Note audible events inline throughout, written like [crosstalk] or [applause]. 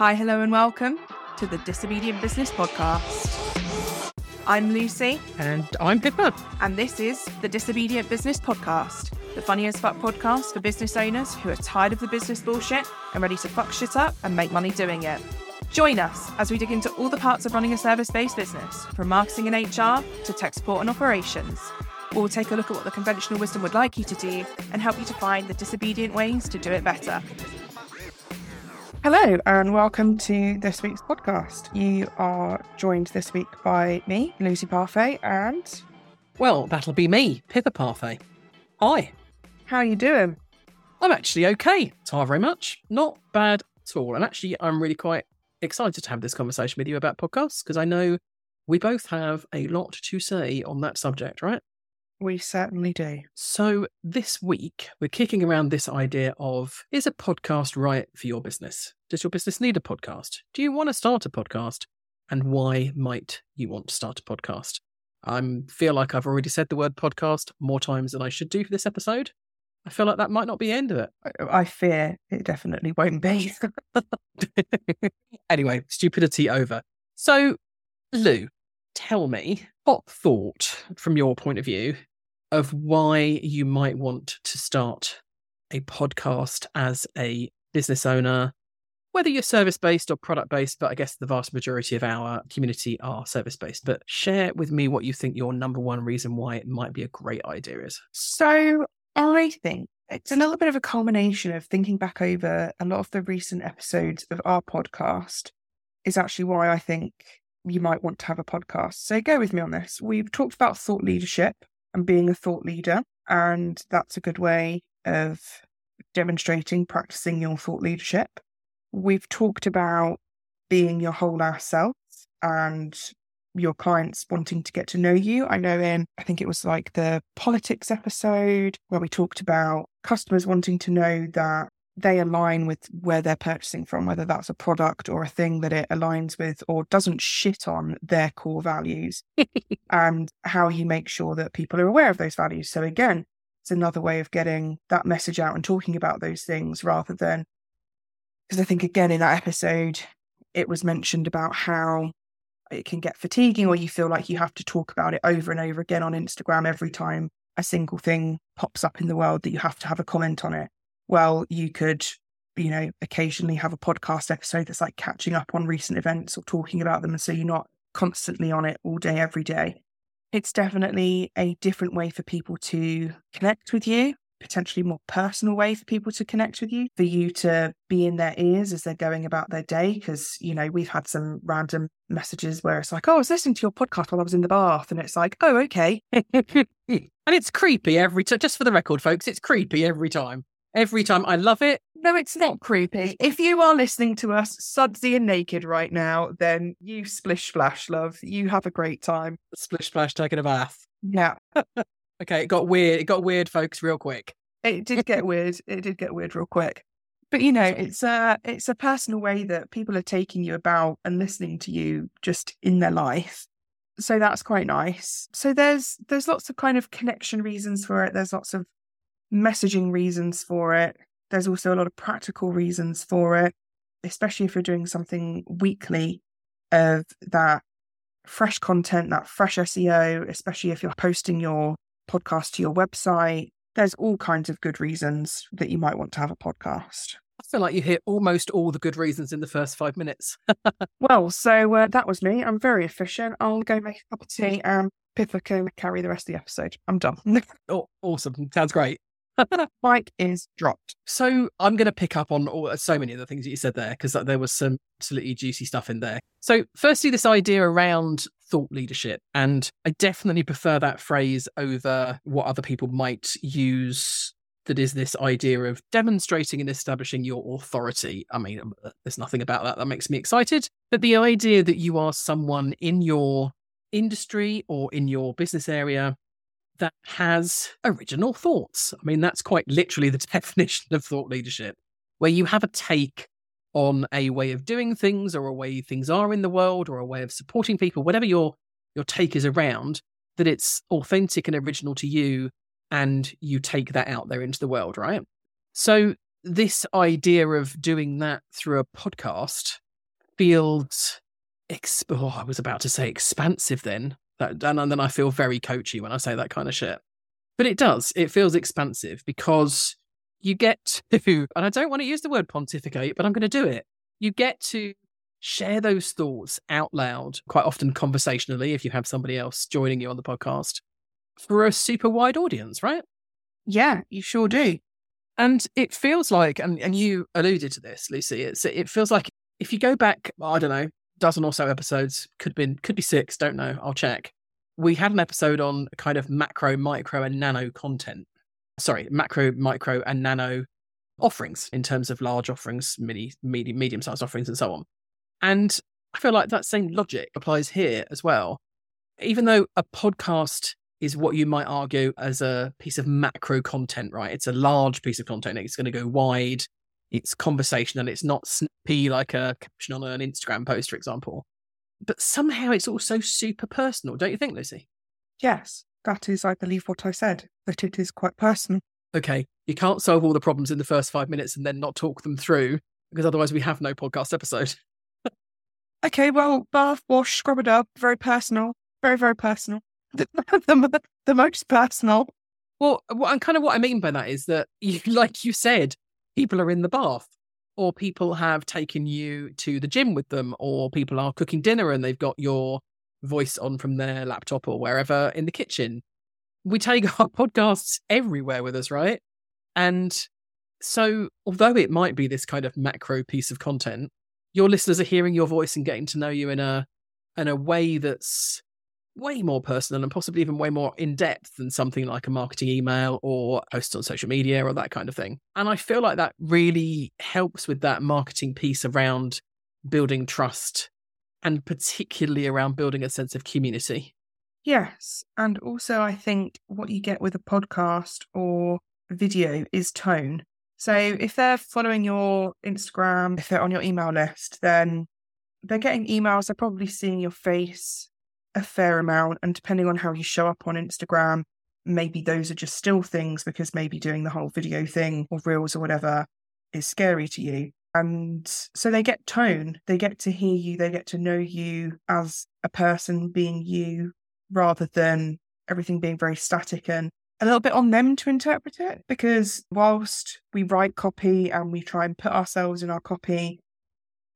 Hi, hello, and welcome to the Disobedient Business Podcast. I'm Lucy, And I'm Pippa. and this is the Disobedient Business Podcast, the funny as fuck podcast for business owners who are tired of the business bullshit and ready to fuck shit up and make money doing it. Join us as we dig into all the parts of running a service based business, from marketing and HR to tech support and operations. We'll take a look at what the conventional wisdom would like you to do and help you to find the disobedient ways to do it better. Hello, and welcome to this week's podcast. You are joined this week by me, Lucy Parfait, and Well, that'll be me, Pippa Parfait. Hi. how are you doing? I'm actually okay. Thank very much. Not bad at all. And actually, I'm really quite excited to have this conversation with you about podcasts because I know we both have a lot to say on that subject, right? We certainly do. So, this week, we're kicking around this idea of is a podcast right for your business? Does your business need a podcast? Do you want to start a podcast? And why might you want to start a podcast? I feel like I've already said the word podcast more times than I should do for this episode. I feel like that might not be the end of it. I, fear it definitely won't be. [laughs] anyway, stupidity over. So, Lou, tell me, what thought from your point of view of why you might want to start a podcast as a business owner, whether you're service based or product based, but I guess the vast majority of our community are service based. But share with me what you think your number one reason why it might be a great idea is. So I think it's a little bit of a culmination of thinking back over a lot of the recent episodes of our podcast is actually why I think you might want to have a podcast. So go with me on this. We've talked about thought leadership and being a thought leader, and that's a good way of demonstrating, practicing your thought leadership. We've talked about being your whole self and your clients wanting to get to know you. I know in, I think it was like the politics episode where we talked about customers wanting to know that they align with where they're purchasing from, whether that's a product or a thing that it aligns with or doesn't shit on their core values, [laughs] and how you make sure that people are aware of those values. So, again, it's another way of getting that message out and talking about those things rather than, because I think, again, in that episode, it was mentioned about how it can get fatiguing or you feel like you have to talk about it over and over again on Instagram every time a single thing pops up in the world that you have to have a comment on it. Well, you could, you know, occasionally have a podcast episode that's like catching up on recent events or talking about them. And so you're not constantly on it all day, every day. It's definitely a different way for people to connect with you, potentially more personal way for people to connect with you, for you to be in their ears as they're going about their day. Because, you know, we've had some random messages where it's like, oh, I was listening to your podcast while I was in the bath. And it's like, oh, okay. [laughs] and it's creepy every time. Just for the record, folks, it's creepy every time. Every time. I love it. No, it's not creepy. If you are listening to us sudsy and naked right now, then you splish splash, love. You have a great time. Splish splash taking a bath. Yeah. [laughs] Okay, it got weird. It got weird, folks, real quick. It did get weird. [laughs] It did get weird real quick. But you know, it's a it's a personal way that people are taking you about and listening to you just in their life. So that's quite nice. So there's there's lots of kind of connection reasons for it. There's lots of messaging reasons for it. There's also a lot of practical reasons for it, especially if you're doing something weekly of that fresh content, that fresh SEO, especially if you're posting your podcast to your website. There's all kinds of good reasons that you might want to have a podcast. I feel like you hit almost all the good reasons in the first five minutes. [laughs] Well, so uh, that was me. I'm very efficient. I'll go make a cup of tea and Pippa can carry the rest of the episode. I'm done. [laughs] oh, awesome. Sounds great. Mic is dropped. So I'm going to pick up on all, so many of the things that you said there because there was some absolutely juicy stuff in there. So, firstly, this idea around thought leadership, and I definitely prefer that phrase over what other people might use. That is this idea of demonstrating and establishing your authority. I mean, um, uh, there's nothing about that that makes me excited, but the idea that you are someone in your industry or in your business area that has original thoughts. I mean, that's quite literally the [laughs] definition of thought leadership, where you have a take on a way of doing things or a way things are in the world or a way of supporting people, whatever your your take is around, that it's authentic and original to you and you take that out there into the world, right? So this idea of doing that through a podcast feels, ex- oh, I was about to say expansive then. That, and then I feel very coachy when I say that kind of shit. But it does. It feels expansive because you get to, [laughs] and I don't want to use the word pontificate, but I'm going to do it. You get to share those thoughts out loud, quite often conversationally, if you have somebody else joining you on the podcast, for a super wide audience, right? Yeah, you sure do. And it feels like, and, and you alluded to this, Lucy, it's, it feels like if you go back, I don't know, dozen or so episodes, could be could be six, don't know, I'll check. We had an episode on kind of macro, micro, and nano content. Sorry, macro, micro, and nano offerings in terms of large offerings, mini, medium, medium sized offerings, and so on. And I feel like that same logic applies here as well. Even though a podcast is what you might argue as a piece of macro content, right? It's a large piece of content. It's going to go wide. It's conversational. It's not snappy like a caption on an Instagram post, for example. But somehow it's also super personal, don't you think, Lucy? Yes, that is, I believe, what I said, that it is quite personal. Okay, you can't solve all the problems in the first five minutes and then not talk them through because otherwise we have no podcast episode. [laughs] okay, well, bath, wash, scrub it up, very personal, very, very personal. [laughs] The, the, the most personal. Well, what, and kind of what I mean by that is that, you, [laughs] like you said, people are in the bath, or people have taken you to the gym with them, or people are cooking dinner and they've got your voice on from their laptop or wherever in the kitchen. We take [laughs] our podcasts everywhere with us, right? And so, although it might be this kind of macro piece of content, your listeners are hearing your voice and getting to know you in a in a way that's way more personal and possibly even way more in depth than something like a marketing email or posts on social media or that kind of thing. And I feel like that really helps with that marketing piece around building trust and particularly around building a sense of community. Yes. And also, I think what you get with a podcast or video is tone. So if they're following your Instagram, if they're on your email list, then they're getting emails, they're probably seeing your face a fair amount. And depending on how you show up on Instagram, maybe those are just still things because maybe doing the whole video thing or reels or whatever is scary to you. And so they get tone, they get to hear you, they get to know you as a person being you rather than everything being very static and a little bit on them to interpret it. Because whilst we write copy and we try and put ourselves in our copy,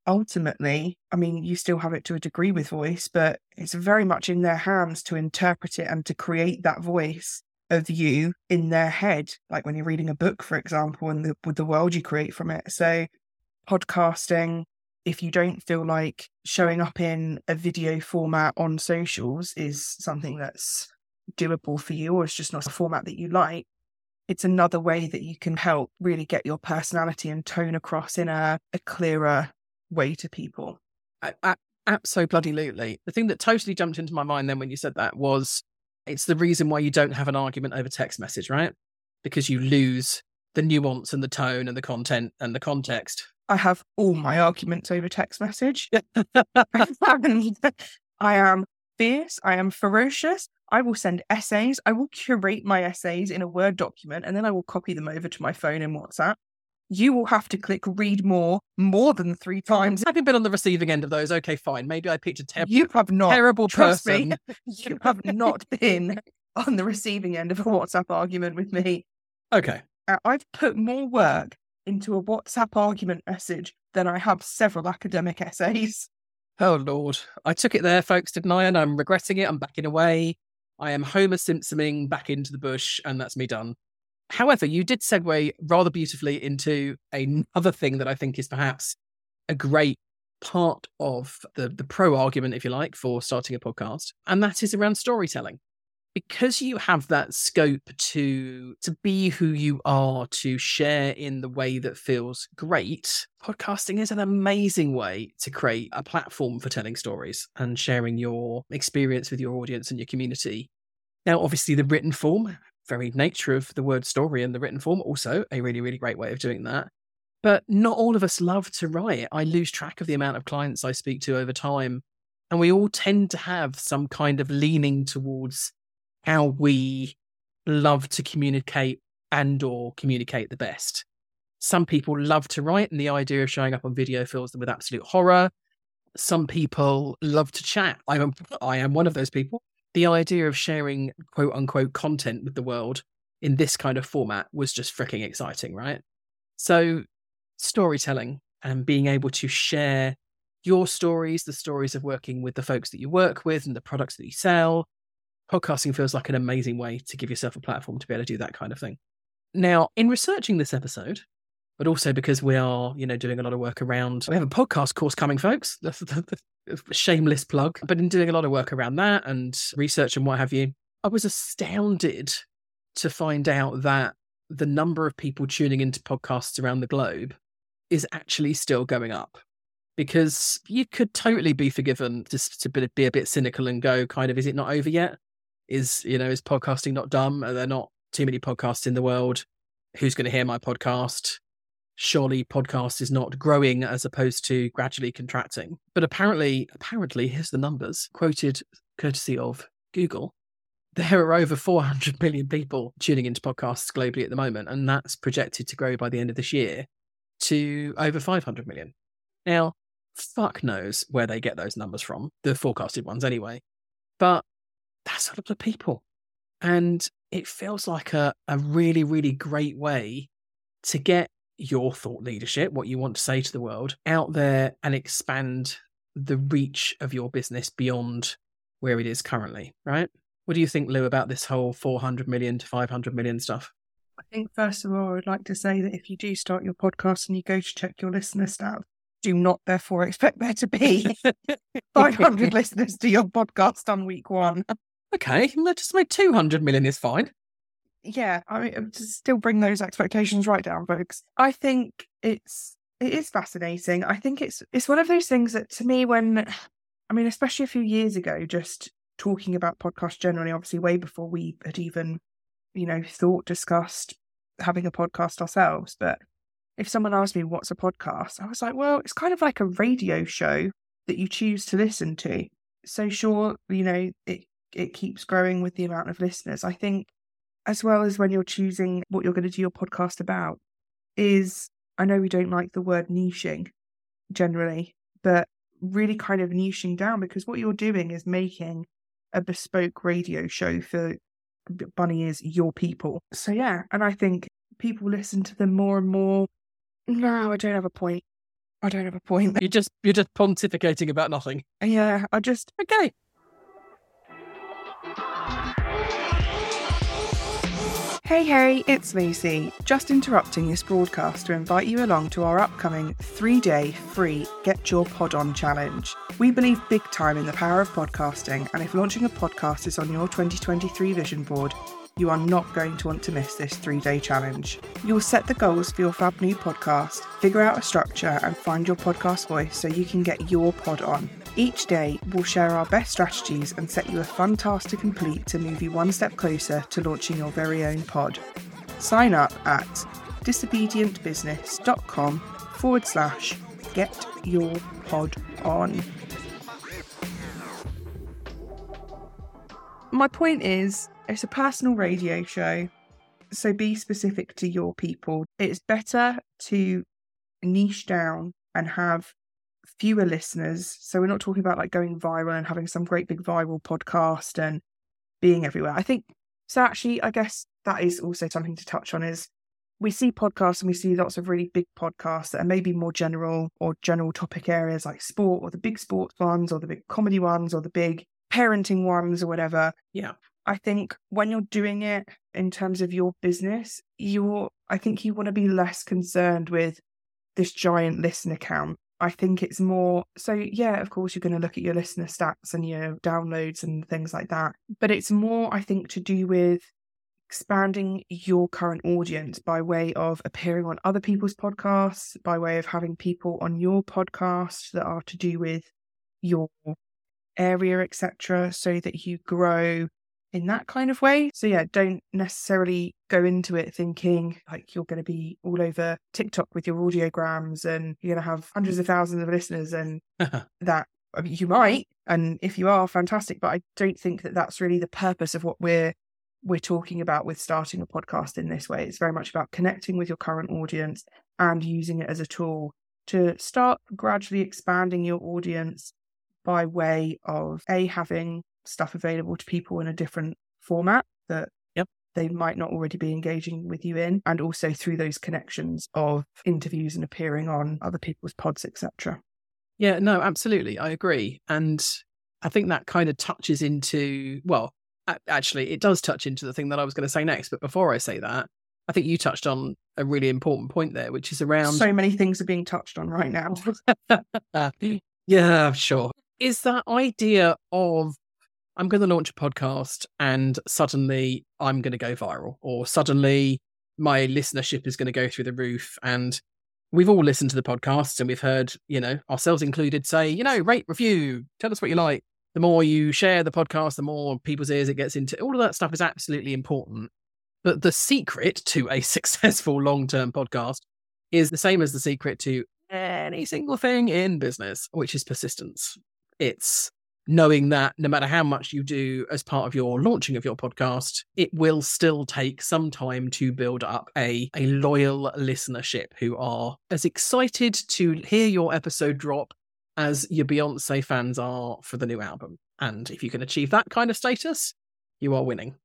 ultimately, I mean, you still have it to a degree with voice, but it's very much in their hands to interpret it and to create that voice of you in their head, like when you're reading a book, for example, and the, with the world you create from it. So, podcasting, if you don't feel like showing up in a video format on socials is something that's doable for you, or it's just not a format that you like, it's another way that you can help really get your personality and tone across in a, a clearer way to people. I, I, absolutely. The thing that totally jumped into my mind then when you said that was it's the reason why you don't have an argument over text message, right? Because you lose the nuance and the tone and the content and the context. I have all my arguments over text message. [laughs] I am fierce. I am ferocious. I will send essays. I will curate my essays in a Word document and then I will copy them over to my phone in WhatsApp you will have to click read more more than three times. Having been on the receiving end of those, okay, fine. Maybe I picked a ter- you have not, terrible trust person. Me, [laughs] you have not been on the receiving end of a WhatsApp argument with me. Okay. Uh, I've put more work into a WhatsApp argument message than I have several academic essays. Oh, Lord. I took it there, folks, didn't I? And I'm regretting it. I'm backing away. I am Homer Simpsoning back into the bush, and that's me done. However, you did segue rather beautifully into another thing that I think is perhaps a great part of the, the pro argument, if you like, for starting a podcast, and that is around storytelling. Because you have that scope to to be who you are, to share in the way that feels great, podcasting is an amazing way to create a platform for telling stories and sharing your experience with your audience and your community. Now, obviously, the written form very nature of the word story in the written form, also a really, really great way of doing that. But not all of us love to write. I lose track of the amount of clients I speak to over time. And we all tend to have some kind of leaning towards how we love to communicate and or communicate the best. Some people love to write and the idea of showing up on video fills them with absolute horror. some people love to chat. I am I am one of those people. The idea of sharing quote unquote content with the world in this kind of format was just freaking exciting, right? So storytelling and being able to share your stories, the stories of working with the folks that you work with and the products that you sell. Podcasting feels like an amazing way to give yourself a platform to be able to do that kind of thing. Now, in researching this episode, but also because we are, you know, doing a lot of work around. We have a podcast course coming, folks. [laughs] shameless plug. But in doing a lot of work around that and research and what have you, I was astounded to find out that the number of people tuning into podcasts around the globe is actually still going up. Because you could totally be forgiven just to be a bit cynical and go, kind of, is it not over yet? Is, you know, is podcasting not dumb? Are there not too many podcasts in the world? Who's going to hear my podcast? Surely podcast is not growing as opposed to gradually contracting. But apparently, apparently, here's the numbers quoted courtesy of Google. [laughs] There are over 400 million people tuning into podcasts globally at the moment, and that's projected to grow by the end of this year to over 500 million. Now, fuck knows where they get those numbers from, the forecasted ones anyway. But that's a lot of people. And it feels like a, a really, really great way to get your thought leadership, what you want to say to the world, out there and expand the reach of your business beyond where it is currently, right? What do you think, Lou, about this whole 400 million to 500 million stuff? I think, first of all, I would like to say that if you do start your podcast and you go to check your listener stats, do not therefore expect there to be [laughs] 500 listeners to your podcast on week one. Okay, let's just make 200 million is fine yeah, I mean, um, to still bring those expectations right down, folks. I think it's it is fascinating. I think it's it's one of those things that to me, when [sighs] I mean, especially a few years ago, just talking about podcasts generally, obviously way before we had even, you know, thought discussed having a podcast ourselves. But if someone asked me what's a podcast, I was like, well, it's kind of like a radio show that you choose to listen to. So sure, you know, it it keeps growing with the amount of listeners. I think as well as when you're choosing what you're going to do your podcast about, is I know we don't like the word niching generally, but really kind of niching down because what you're doing is making a bespoke radio show for Bunny is your people. So yeah, and I think people listen to them more and more. No, I don't have a point. I don't have a point. You're just you're just pontificating about nothing. Yeah, I just okay. Hey, hey, it's Lucy. Just interrupting this broadcast to invite you along to our upcoming three day free Get Your Pod On challenge. We believe big time in the power of podcasting, and if launching a podcast is on your 2023 vision board, you are not going to want to miss this three day challenge. You'll set the goals for your fab new podcast, figure out a structure, and find your podcast voice so you can get your pod on. Each day, we'll share our best strategies and set you a fun task to complete to move you one step closer to launching your very own pod. Sign up at disobedientbusiness.com forward slash get your pod on. My point is, it's a personal radio show, so be specific to your people. It's better to niche down and have fewer listeners. So we're not talking about like going viral and having some great big viral podcast and being everywhere. I think so actually I guess that is also something to touch on is we see podcasts and we see lots of really big podcasts that are maybe more general or general topic areas like sport or the big sports ones or the big comedy ones or the big parenting ones or whatever. Yeah. I think when you're doing it in terms of your business, you're I think you want to be less concerned with this giant listener count I think it's more so, yeah, of course, you're going to look at your listener stats and your downloads and things like that. But it's more, I think, to do with expanding your current audience by way of appearing on other people's podcasts, by way of having people on your podcast that are to do with your area, etc., so that you grow in that kind of way. So yeah, don't necessarily go into it thinking like you're going to be all over TikTok with your audiograms and you're going to have hundreds of thousands of listeners and [laughs] that I mean, you might and if you are fantastic but I don't think that that's really the purpose of what we're we're talking about with starting a podcast in this way. It's very much about connecting with your current audience and using it as a tool to start gradually expanding your audience by way of A, having stuff available to people in a different format that Yep. they might not already be engaging with you in, and also through those connections of interviews and appearing on other people's pods, etc. Yeah, no, absolutely. I agree. And I think that kind of touches into, well, actually, it does touch into the thing that I was going to say next. But before I say that, I think you touched on a really important point there, which is around. So many things are being touched on right now. [laughs] yeah, sure. Is that idea of I'm going to launch a podcast and suddenly I'm going to go viral, or suddenly my listenership is going to go through the roof. And we've all listened to the podcasts and we've heard, you know, ourselves included, say, you know, rate, review, tell us what you like. The more you share the podcast, the more people's ears it gets into. All of that stuff is absolutely important. But the secret to a [laughs] successful long term podcast is the same as the secret to any single thing in business, which is persistence. It's knowing that no matter how much you do as part of your launching of your podcast, it will still take some time to build up a, a loyal listenership who are as excited to hear your episode drop as your Beyonce fans are for the new album. And if you can achieve that kind of status, you are winning.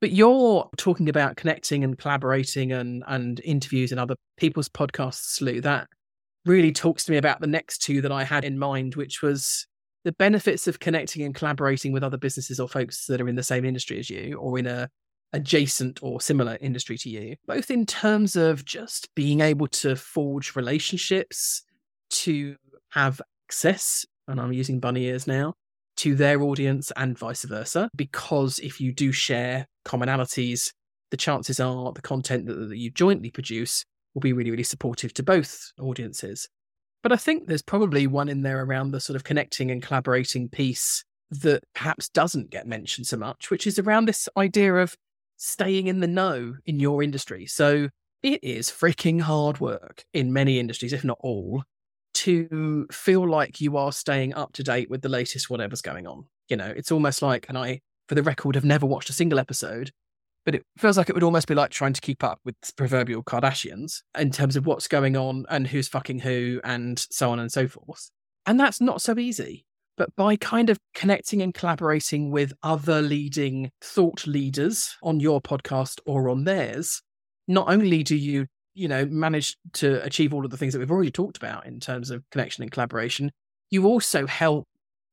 But you're talking about connecting and collaborating and, and interviews and other people's podcasts, Lou. That really talks to me about the next two that I had in mind, which was the benefits of connecting and collaborating with other businesses or folks that are in the same industry as you or in a adjacent or similar industry to you, both in terms of just being able to forge relationships, to have access, and I'm using bunny ears now, to their audience and vice versa. Because if you do share commonalities, the chances are the content that, that you jointly produce will be really, really supportive to both audiences. But I think there's probably one in there around the sort of connecting and collaborating piece that perhaps doesn't get mentioned so much, which is around this idea of staying in the know in your industry. So it is freaking hard work in many industries, if not all, to feel like you are staying up to date with the latest whatever's going on. You know, it's almost like, and I, for the record, have never watched a single episode, but it feels like it would almost be like trying to keep up with proverbial Kardashians in terms of what's going on and who's fucking who and so on and so forth. And that's not so easy. But by kind of connecting and collaborating with other leading thought leaders on your podcast or on theirs, not only do you, you know, manage to achieve all of the things that we've already talked about in terms of connection and collaboration, you also help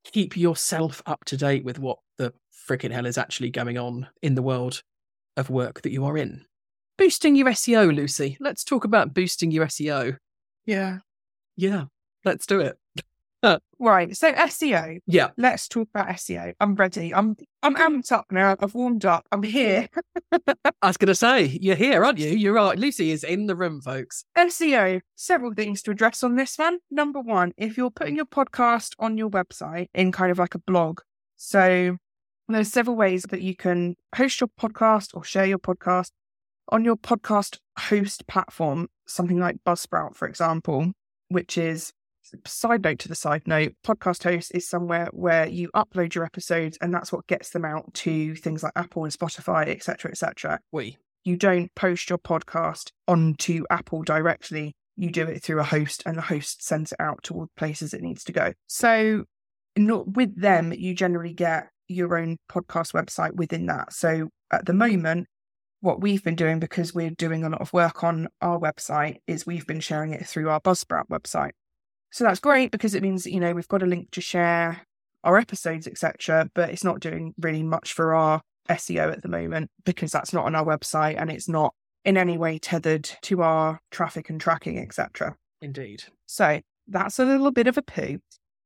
keep yourself up to date with what the freaking hell is actually going on in the world of work that you are in. Boosting your SEO, Lucy. Let's talk about boosting your SEO. Yeah. Yeah, let's do it. [laughs] Right. So SEO. Yeah. Let's talk about SEO. I'm ready. I'm I'm amped up now. I've warmed up. I'm here. [laughs] I was going to say, you're here, aren't you? You're right. Lucy is in the room, folks. SEO. Several things to address on this one. Number one, if you're putting your podcast on your website in kind of like a blog, so there's several ways that you can host your podcast or share your podcast on your podcast host platform, something like Buzzsprout, for example, which is side note to the side note, podcast host is somewhere where you upload your episodes and that's what gets them out to things like Apple and Spotify, etc., etc. We. You don't post your podcast onto Apple directly. You do it through a host and the host sends it out to all the places it needs to go. So not with them, you generally get your own podcast website within that. So at the moment, what we've been doing because we're doing a lot of work on our website is we've been sharing it through our Buzzsprout website. So that's great because it means, you know, we've got a link to share our episodes, etc. But it's not doing really much for our SEO at the moment because that's not on our website and it's not in any way tethered to our traffic and tracking, etc. Indeed. So that's a little bit of a poo.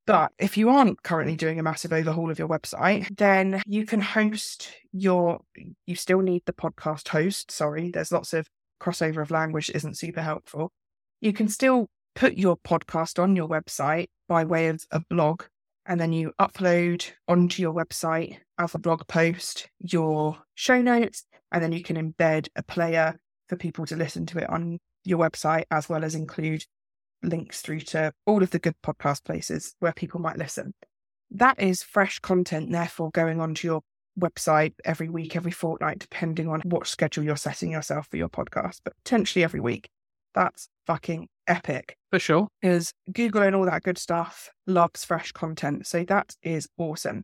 But if you aren't currently doing a massive overhaul of your website, then you can host your, you still need the podcast host. Sorry, there's lots of crossover of language isn't super helpful. You can still put your podcast on your website by way of a blog, and then you upload onto your website as a blog post your show notes, and then you can embed a player for people to listen to it on your website, as well as include links through to all of the good podcast places where people might listen. That is fresh content, therefore, going onto your website every week, every fortnight, depending on what schedule you're setting yourself for your podcast, but potentially every week. That's fucking epic For sure. because Google and all that good stuff loves fresh content. So that is awesome.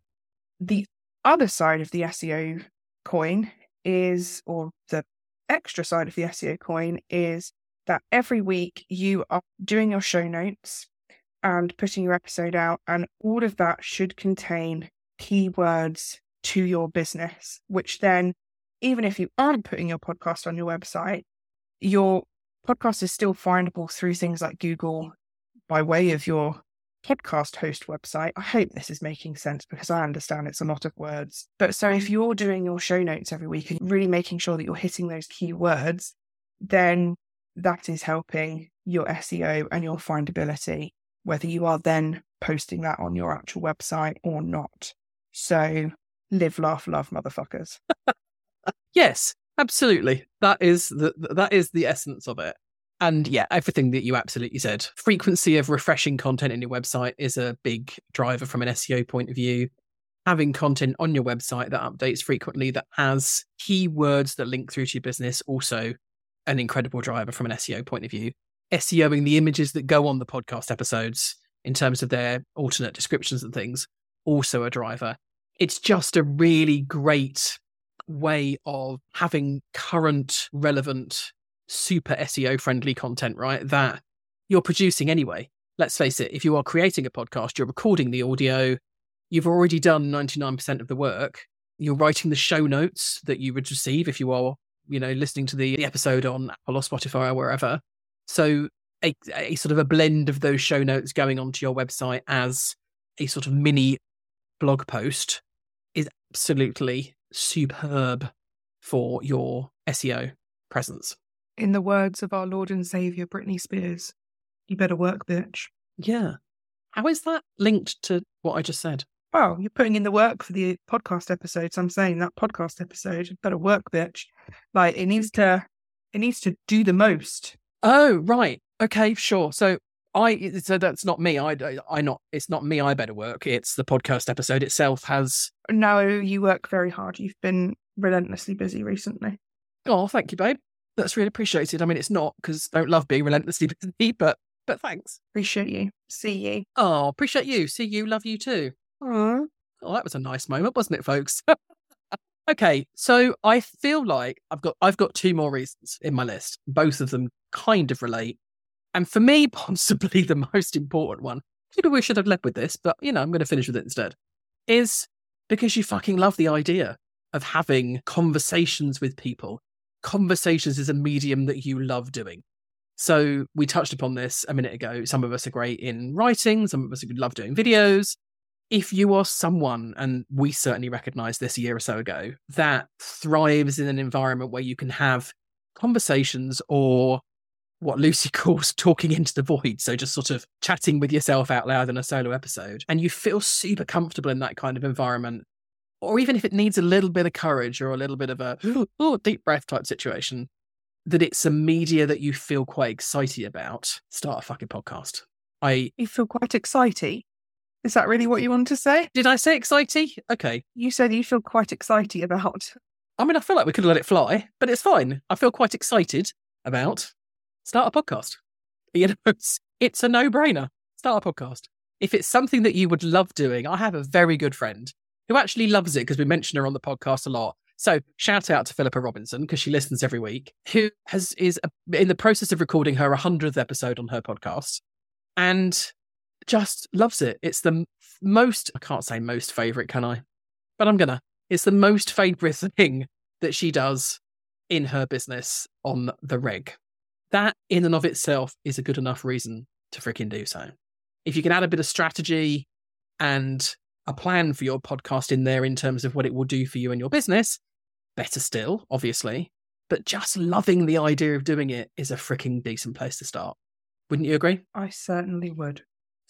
The other side of the SEO coin is, or the extra side of the SEO coin is that every week you are doing your show notes and putting your episode out, and all of that should contain keywords to your business, which then, even if you aren't putting your podcast on your website, your podcast is still findable through things like Google by way of your podcast host website. I hope this is making sense because I understand it's a lot of words. But so if you're doing your show notes every week and really making sure that you're hitting those keywords, then that is helping your SEO and your findability, whether you are then posting that on your actual website or not. So live, laugh, love, motherfuckers. [laughs] Yes, absolutely. That is the that is the essence of it. And yeah, everything that you absolutely said. Frequency of refreshing content in your website is a big driver from an SEO point of view. Having content on your website that updates frequently, that has keywords that link through to your business, also an incredible driver from an SEO point of view. SEOing the images that go on the podcast episodes in terms of their alternate descriptions and things, also a driver. It's just a really great way of having current, relevant, super SEO friendly content, right? That you're producing anyway. Let's face it, if you are creating a podcast, you're recording the audio, you've already done 99% of the work. You're writing the show notes that you would receive if you are, you know, listening to the, the episode on Apple or Spotify or wherever. So a, a sort of a blend of those show notes going onto your website as a sort of mini blog post is absolutely superb for your SEO presence. In the words of our Lord and Savior, Britney Spears, you better work, bitch. Yeah. How is that linked to what I just said? Well, you're putting in the work for the podcast episodes. I'm saying that podcast episode, better work, bitch. Like it needs to, it needs to do the most. Oh, right. Okay, sure. So I so that's not me. I I not it's not me. I better work. It's the podcast episode itself has. No, you work very hard. You've been relentlessly busy recently. Oh, thank you, babe. That's really appreciated. I mean, it's not because I don't love being relentlessly busy, but but thanks. Appreciate you. See you. Oh, appreciate you. See you. Love you too. Oh, that was a nice moment, wasn't it, folks? [laughs] okay, so I feel like I've got I've got two more reasons in my list. Both of them kind of relate. And for me, [laughs] possibly the most important one, maybe we should have led with this, but you know, I'm going to finish with it instead, is because you fucking love the idea of having conversations with people. Conversations is a medium that you love doing. So we touched upon this a minute ago. Some of us are great in writing, some of us love doing videos. If you are someone, and we certainly recognized this a year or so ago, that thrives in an environment where you can have conversations or what Lucy [laughs] calls talking into the void. So just sort of chatting with yourself out loud in a solo episode. And you feel super comfortable in that kind of environment. Or even if it needs a little bit of courage or a little bit of a [gasps] deep breath type situation, that it's a media that you feel quite excited about, start a fucking podcast. I You feel quite excited. Is that really what you want to say? did I say excited? Okay. You said you feel quite excited about. I mean, I feel like we could let it fly, but it's fine. I feel quite excited about start a podcast. [laughs] You know, it's, it's a no brainer. Start a podcast. If it's something that you would love doing, I have a very good friend who actually loves it because we mention her on the podcast a lot. So shout out to Philippa Robinson because she listens every week. Who has is uh, in the process of recording her hundredth episode on her podcast, and just loves it. It's the most I can't say most favorite, can I? But I'm gonna. It's the most favorite [laughs] thing that she does in her business on the reg. That in and of itself is a good enough reason to freaking do so. If you can add a bit of strategy and a plan for your podcast in there in terms of what it will do for you and your business, better still, obviously. But just loving the idea of doing it is a freaking decent place to start. Wouldn't you agree? I certainly would.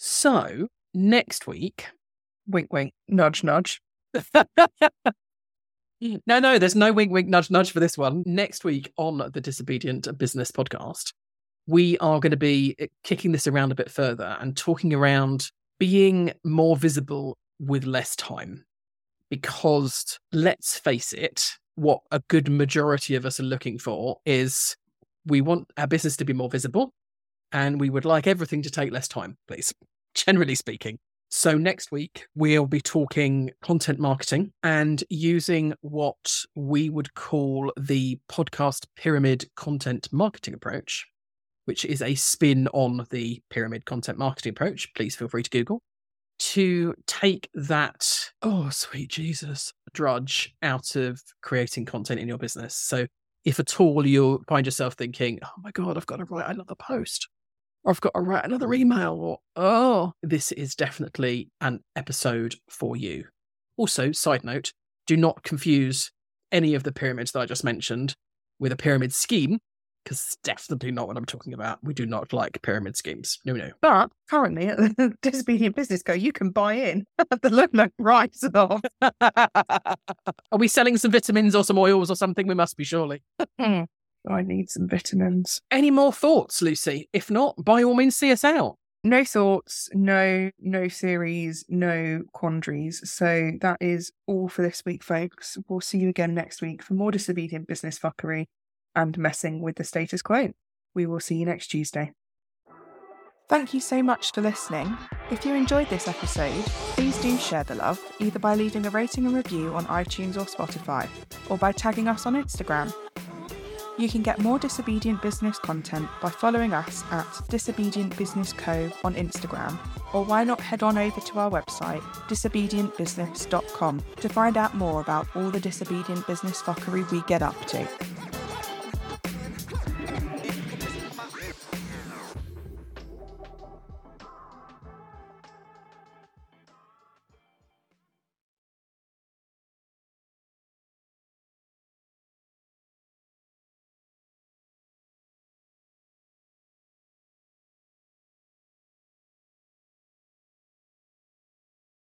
So, next week. [laughs] Wink, wink, nudge, nudge. [laughs] no, no, there's no wink, wink, nudge, nudge for this one. Next week on the Disobedient Business podcast, we are going to be kicking this around a bit further and talking around being more visible with less time. Because let's face it, what a good majority of us are looking for is We want our business to be more visible and we would like everything to take less time, please, generally speaking. So, next week, we'll be talking content marketing and using what we would call the podcast pyramid content marketing approach, which is a spin on the pyramid content marketing approach. Please feel free to Google to take that, oh, sweet Jesus, drudge out of creating content in your business. So, if at all you find yourself thinking, oh my God, I've got to write another post, or I've got to write another mm. email, or oh, this is definitely an episode for you. Also, side note, do not confuse any of the pyramids that I just mentioned with a pyramid scheme, because it's definitely not what I'm talking about. We do not like pyramid schemes. No, no. But currently at [laughs] the Disobedient Business Co, you can buy in [laughs] the look like rise off. [laughs] Are we selling some vitamins or some oils or something? We must be, surely. Hmm. Oh, I need some vitamins. Any more thoughts, Lucy? If not, by all means, see us out. No thoughts, no no theories, no quandaries. So that is all for this week, folks. We'll see you again next week for more disobedient business fuckery and messing with the status quo. We will see you next Tuesday. Thank you so much for listening. If you enjoyed this episode, please do share the love, either by leaving a rating and review on iTunes or Spotify, or by tagging us on Instagram. You can get more Disobedient Business content by following us at Disobedient Business Co on Instagram, or why not head on over to our website, disobedientbusiness.com, to find out more about all the disobedient business fuckery we get up to.